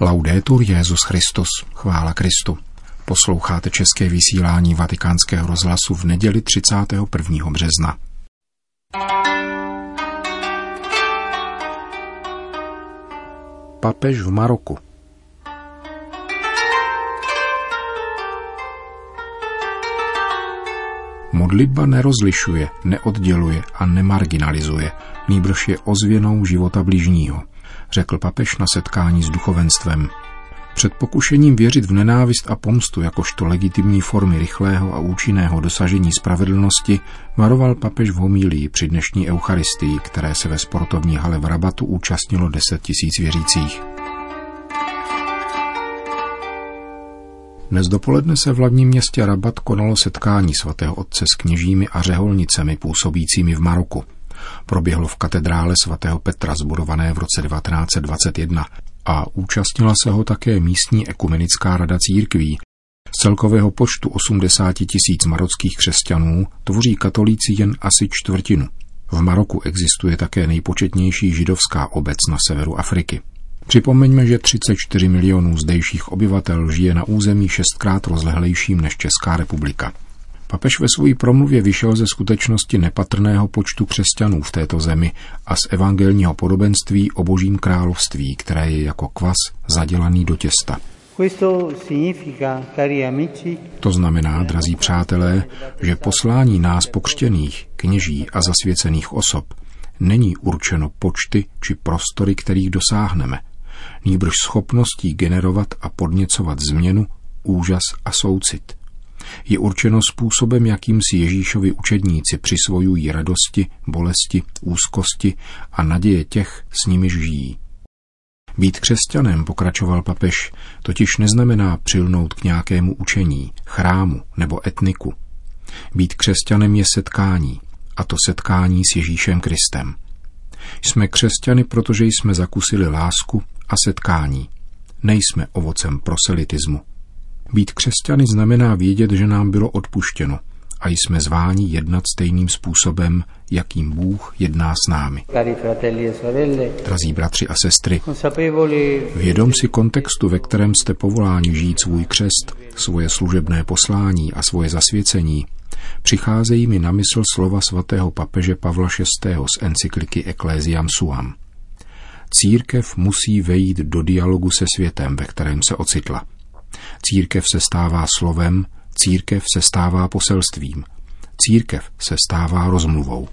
Laudetur Jezus Christus, chvála Kristu. Posloucháte české vysílání Vatikánského rozhlasu v neděli 31. března. Papež v Maroku Modlitba nerozlišuje, neodděluje a nemarginalizuje, nýbrž je ozvěnou života bližního – řekl papež na setkání s duchovenstvem. Před pokušením věřit v nenávist a pomstu jakožto legitimní formy rychlého a účinného dosažení spravedlnosti varoval papež v homílii při dnešní eucharistii, které se ve sportovní hale v Rabatu účastnilo 10 tisíc věřících. Dnes dopoledne se v hlavním městě Rabat konalo setkání svatého otce s kněžími a řeholnicemi působícími v Maroku proběhlo v katedrále svatého Petra zbudované v roce 1921 a účastnila se ho také místní ekumenická rada církví. Z celkového počtu 80 tisíc marockých křesťanů tvoří katolíci jen asi čtvrtinu. V Maroku existuje také nejpočetnější židovská obec na severu Afriky. Připomeňme, že 34 milionů zdejších obyvatel žije na území šestkrát rozlehlejším než Česká republika. Papež ve své promluvě vyšel ze skutečnosti nepatrného počtu křesťanů v této zemi a z evangelního podobenství o božím království, které je jako kvas zadělaný do těsta. To znamená, drazí přátelé, že poslání nás pokřtěných, kněží a zasvěcených osob není určeno počty či prostory, kterých dosáhneme, nýbrž schopností generovat a podněcovat změnu, úžas a soucit – je určeno způsobem, jakým si Ježíšovi učedníci přisvojují radosti, bolesti, úzkosti a naděje těch, s nimiž žijí. Být křesťanem, pokračoval papež, totiž neznamená přilnout k nějakému učení, chrámu nebo etniku. Být křesťanem je setkání, a to setkání s Ježíšem Kristem. Jsme křesťany, protože jsme zakusili lásku a setkání. Nejsme ovocem proselitismu. Být křesťany znamená vědět, že nám bylo odpuštěno a jsme zváni jednat stejným způsobem, jakým Bůh jedná s námi. E Drazí bratři a sestry, vědom si kontextu, ve kterém jste povoláni žít svůj křest, svoje služebné poslání a svoje zasvěcení, přicházejí mi na mysl slova svatého papeže Pavla VI. z encykliky Ecclesiam Suam. Církev musí vejít do dialogu se světem, ve kterém se ocitla – Církev se stává slovem, církev se stává poselstvím, církev se stává rozmluvou.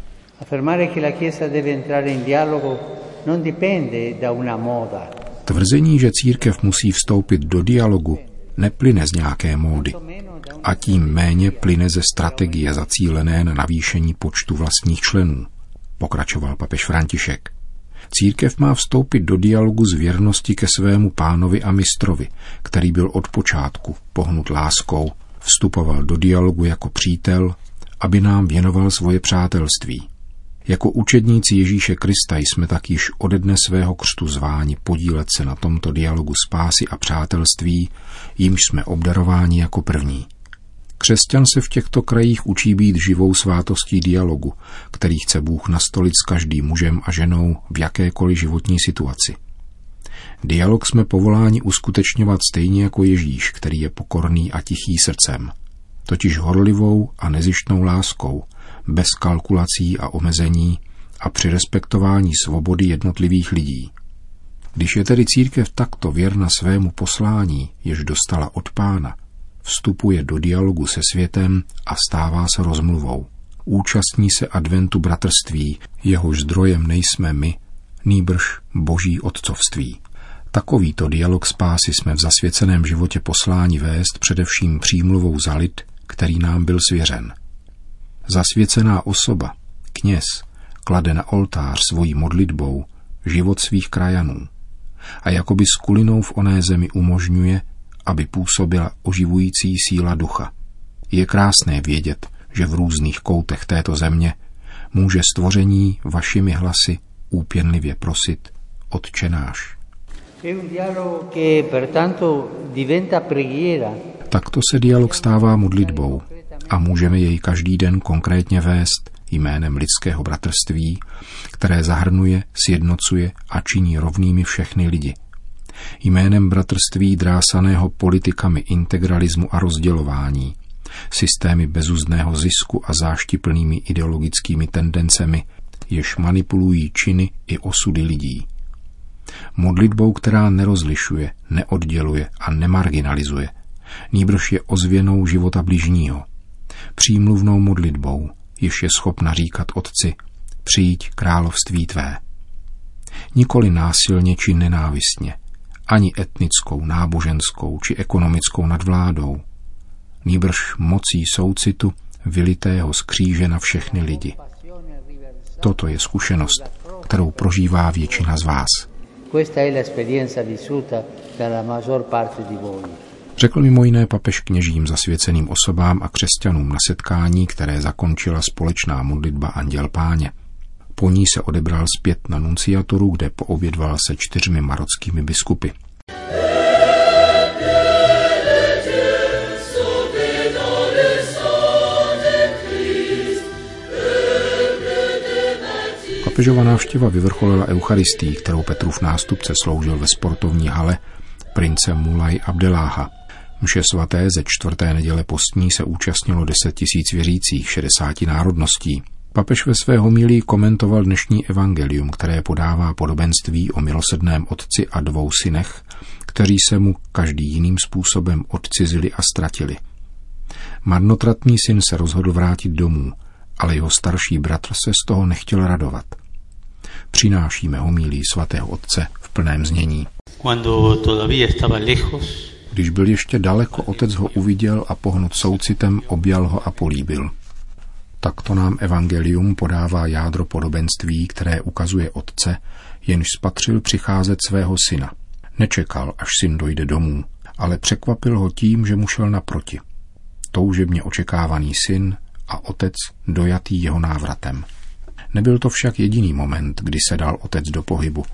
Tvrzení, že církev musí vstoupit do dialogu, neplyne z nějaké módy. A tím méně plyne ze strategie zacílené na navýšení počtu vlastních členů, pokračoval papež František. Církev má vstoupit do dialogu z věrnosti ke svému pánovi a mistrovi, který byl od počátku pohnut láskou, vstupoval do dialogu jako přítel, aby nám věnoval svoje přátelství. Jako učedníci Ježíše Krista jsme tak již ode dne svého křtu zváni podílet se na tomto dialogu spásy a přátelství, jímž jsme obdarováni jako první. Křesťan se v těchto krajích učí být živou svátostí dialogu, který chce Bůh nastolit s každým mužem a ženou v jakékoliv životní situaci. Dialog jsme povoláni uskutečňovat stejně jako Ježíš, který je pokorný a tichý srdcem, totiž horlivou a nezištnou láskou, bez kalkulací a omezení a při respektování svobody jednotlivých lidí. Když je tedy církev takto věrna svému poslání, jež dostala od pána, vstupuje do dialogu se světem a stává se rozmluvou. Účastní se adventu bratrství, jehož zdrojem nejsme my, nýbrž boží otcovství. Takovýto dialog spásy jsme v zasvěceném životě posláni vést především přímluvou za lid, který nám byl svěřen. Zasvěcená osoba, kněz, klade na oltář svojí modlitbou život svých krajanů a jakoby skulinou v oné zemi umožňuje, aby působila oživující síla ducha. Je krásné vědět, že v různých koutech této země může stvoření vašimi hlasy úpěnlivě prosit Otčenáš. Takto se dialog stává modlitbou a můžeme jej každý den konkrétně vést jménem lidského bratrství, které zahrnuje, sjednocuje a činí rovnými všechny lidi. Jménem bratrství drásaného politikami integralismu a rozdělování, systémy bezuzného zisku a záštiplnými ideologickými tendencemi, jež manipulují činy i osudy lidí. Modlitbou, která nerozlišuje, neodděluje a nemarginalizuje, nýbrž je ozvěnou života bližního. Přímluvnou modlitbou, jež je schopna říkat Otci, přijď království tvé. Nikoli násilně či nenávistně, ani etnickou, náboženskou či ekonomickou nadvládou, nýbrž mocí soucitu vylitého z kříže na všechny lidi. Toto je zkušenost, kterou prožívá většina z vás. Řekl mimo jiné papež kněžím zasvěceným osobám a křesťanům na setkání, které zakončila společná modlitba Anděl Páně. Po ní se odebral zpět na nunciatoru, kde poobědval se čtyřmi marockými biskupy. Papežova návštěva vyvrcholila Eucharistii, kterou Petrův nástupce sloužil ve sportovní hale prince Mulaj Abdeláha. Mše svaté ze čtvrté neděle postní se účastnilo 10 tisíc věřících 60 národností. Papež ve své homílii komentoval dnešní evangelium, které podává podobenství o milosedném otci a dvou synech, kteří se mu každý jiným způsobem odcizili a ztratili. Marnotratný syn se rozhodl vrátit domů, ale jeho starší bratr se z toho nechtěl radovat – přinášíme homílí svatého otce v plném znění. Když byl ještě daleko, otec ho uviděl a pohnut soucitem objal ho a políbil. Takto nám evangelium podává jádro podobenství, které ukazuje otce, jenž spatřil přicházet svého syna. Nečekal, až syn dojde domů, ale překvapil ho tím, že mu šel naproti. Toužebně očekávaný syn a otec dojatý jeho návratem. Nebyl to však jediný moment, kdy se dal otec do pohybu.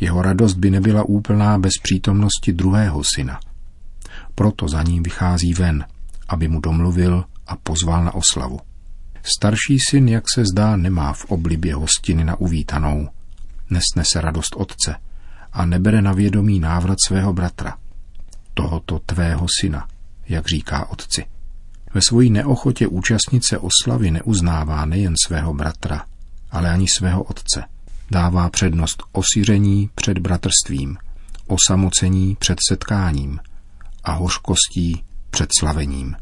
Jeho radost by nebyla úplná bez přítomnosti druhého syna. Proto za ním vychází ven, aby mu domluvil a pozval na oslavu. Starší syn, jak se zdá, nemá v oblibě hostiny na uvítanou. Nesne se radost otce a nebere na vědomí návrat svého bratra. Tohoto tvého syna, jak říká otci. Ve svojí neochotě účastnit se oslavy neuznává nejen svého bratra, ale ani svého otce. Dává přednost osiření před bratrstvím, osamocení před setkáním a hořkostí před slavením.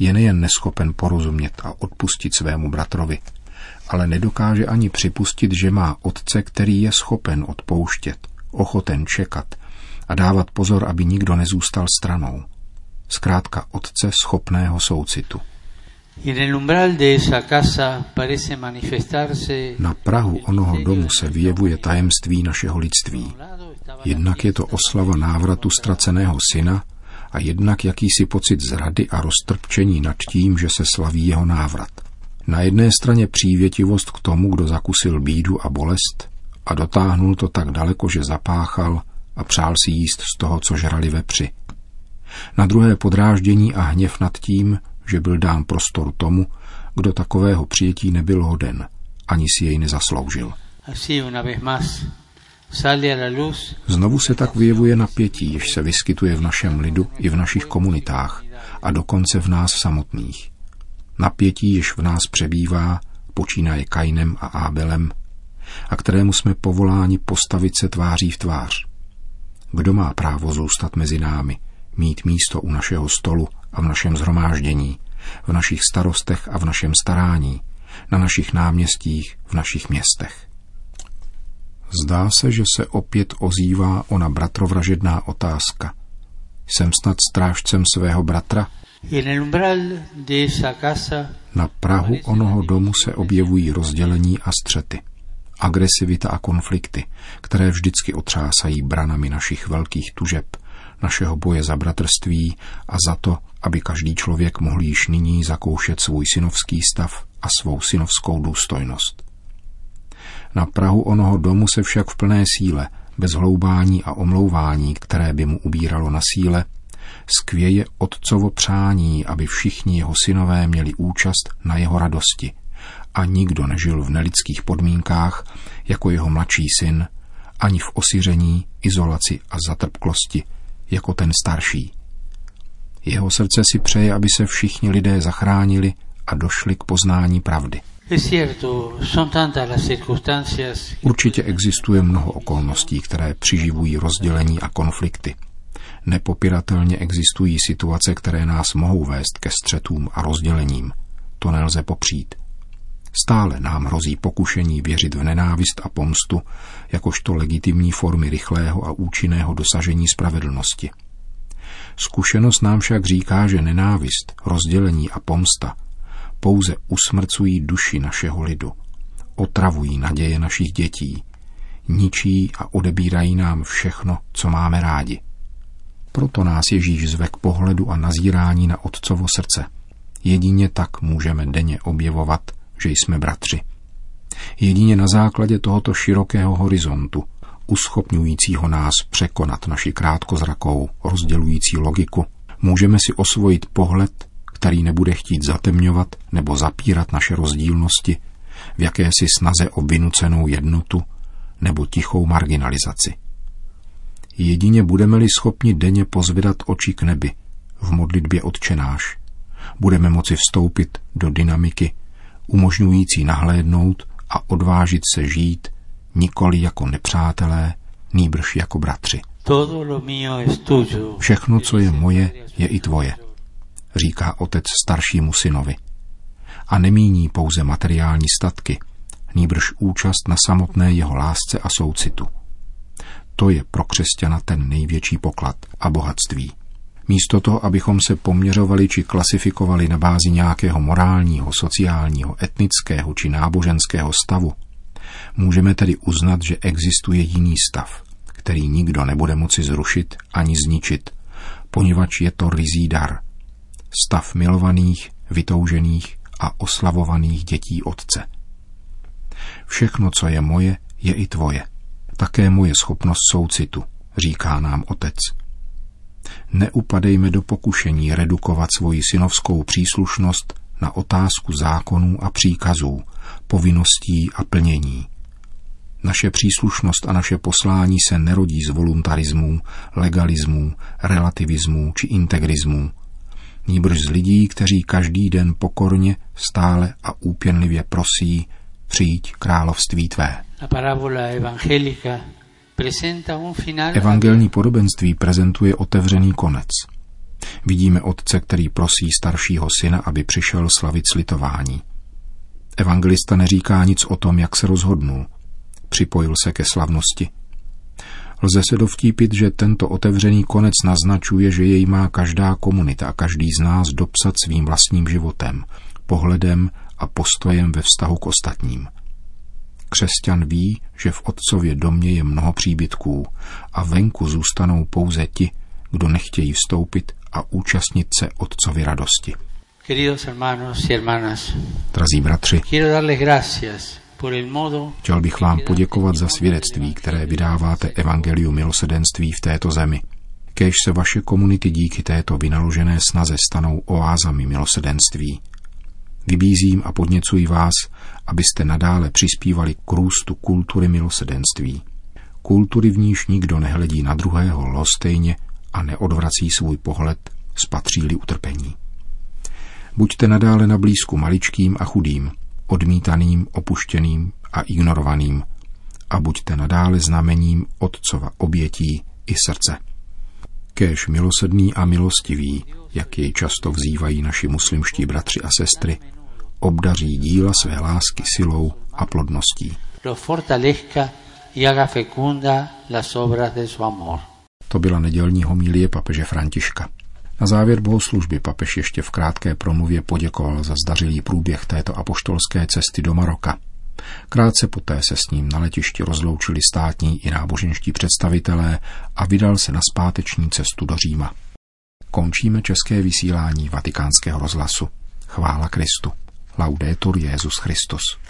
Je nejen neschopen porozumět a odpustit svému bratrovi, ale nedokáže ani připustit, že má otce, který je schopen odpouštět, ochoten čekat a dávat pozor, aby nikdo nezůstal stranou. Zkrátka otce schopného soucitu. Na Prahu onoho domu se vyjevuje tajemství našeho lidství. Jednak je to oslava návratu ztraceného syna a jednak jakýsi pocit zrady a roztrpčení nad tím, že se slaví jeho návrat. Na jedné straně přívětivost k tomu, kdo zakusil bídu a bolest a dotáhnul to tak daleko, že zapáchal a přál si jíst z toho, co žrali vepři. Na druhé podráždění a hněv nad tím, že byl dán prostor tomu, kdo takového přijetí nebyl hoden, ani si jej nezasloužil. Znovu se tak vyjevuje napětí, jež se vyskytuje v našem lidu i v našich komunitách a dokonce v nás samotných. Napětí, jež v nás přebývá, počínaje Kainem a Ábelem, a kterému jsme povoláni postavit se tváří v tvář. Kdo má právo zůstat mezi námi, mít místo u našeho stolu a v našem zhromáždění, v našich starostech a v našem starání, na našich náměstích, v našich městech. Zdá se, že se opět ozývá ona bratrovražedná otázka. Jsem snad strážcem svého bratra? Na Prahu onoho domu se objevují rozdělení a střety. Agresivita a konflikty, které vždycky otřásají branami našich velkých tužeb, našeho boje za bratrství a za to, aby každý člověk mohl již nyní zakoušet svůj synovský stav a svou synovskou důstojnost. Na Prahu onoho domu se však v plné síle, bez hloubání a omlouvání, které by mu ubíralo na síle, skvěje otcovo přání, aby všichni jeho synové měli účast na jeho radosti a nikdo nežil v nelidských podmínkách jako jeho mladší syn ani v osiření, izolaci a zatrpklosti, jako ten starší. Jeho srdce si přeje, aby se všichni lidé zachránili a došli k poznání pravdy. Určitě existuje mnoho okolností, které přiživují rozdělení a konflikty. Nepopiratelně existují situace, které nás mohou vést ke střetům a rozdělením. To nelze popřít. Stále nám hrozí pokušení věřit v nenávist a pomstu, jakožto legitimní formy rychlého a účinného dosažení spravedlnosti. Zkušenost nám však říká, že nenávist, rozdělení a pomsta pouze usmrcují duši našeho lidu, otravují naděje našich dětí, ničí a odebírají nám všechno, co máme rádi. Proto nás Ježíš zve k pohledu a nazírání na Otcovo srdce. Jedině tak můžeme denně objevovat, že jsme bratři. Jedině na základě tohoto širokého horizontu, uschopňujícího nás překonat naši krátkozrakou, rozdělující logiku, můžeme si osvojit pohled, který nebude chtít zatemňovat nebo zapírat naše rozdílnosti v jakési snaze o vynucenou jednotu nebo tichou marginalizaci. Jedině budeme-li schopni denně pozvedat oči k nebi v modlitbě odčenáš, budeme moci vstoupit do dynamiky, umožňující nahlédnout a odvážit se žít nikoli jako nepřátelé, nýbrž jako bratři. Všechno, co je moje, je i tvoje, říká otec staršímu synovi. A nemíní pouze materiální statky, nýbrž účast na samotné jeho lásce a soucitu. To je pro křesťana ten největší poklad a bohatství. Místo toho, abychom se poměřovali či klasifikovali na bázi nějakého morálního, sociálního, etnického či náboženského stavu, můžeme tedy uznat, že existuje jiný stav, který nikdo nebude moci zrušit ani zničit, poněvadž je to rizí dar. Stav milovaných, vytoužených a oslavovaných dětí Otce. Všechno, co je moje, je i tvoje. Také moje schopnost soucitu, říká nám Otec – neupadejme do pokušení redukovat svoji synovskou příslušnost na otázku zákonů a příkazů, povinností a plnění. Naše příslušnost a naše poslání se nerodí z voluntarismů, legalismů, relativismů či integrismů, níbrž z lidí, kteří každý den pokorně, stále a úpěnlivě prosí, přijď království tvé. Evangelní podobenství prezentuje otevřený konec. Vidíme otce, který prosí staršího syna, aby přišel slavit slitování. Evangelista neříká nic o tom, jak se rozhodnul. Připojil se ke slavnosti. Lze se dovtípit, že tento otevřený konec naznačuje, že jej má každá komunita a každý z nás dopsat svým vlastním životem, pohledem a postojem ve vztahu k ostatním – Křesťan ví, že v otcově domě je mnoho příbytků a venku zůstanou pouze ti, kdo nechtějí vstoupit a účastnit se otcovy radosti. Drazí bratři, chtěl bych vám poděkovat za svědectví, které vydáváte Evangeliu milosedenství v této zemi. Kéž se vaše komunity díky této vynaložené snaze stanou oázami milosedenství. Vybízím a podněcuji vás, abyste nadále přispívali k růstu kultury milosedenství. Kultury, v níž nikdo nehledí na druhého lostejně a neodvrací svůj pohled, spatří-li utrpení. Buďte nadále na blízku maličkým a chudým, odmítaným, opuštěným a ignorovaným a buďte nadále znamením Otcova obětí i srdce. Kéž milosedný a milostivý, jak jej často vzývají naši muslimští bratři a sestry, obdaří díla své lásky silou a plodností. To byla nedělní homílie papeže Františka. Na závěr bohoslužby papež ještě v krátké promluvě poděkoval za zdařilý průběh této apoštolské cesty do Maroka. Krátce poté se s ním na letišti rozloučili státní i náboženští představitelé a vydal se na zpáteční cestu do Říma. Končíme české vysílání vatikánského rozhlasu. Chvála Kristu. Laudetur Jezus Christus.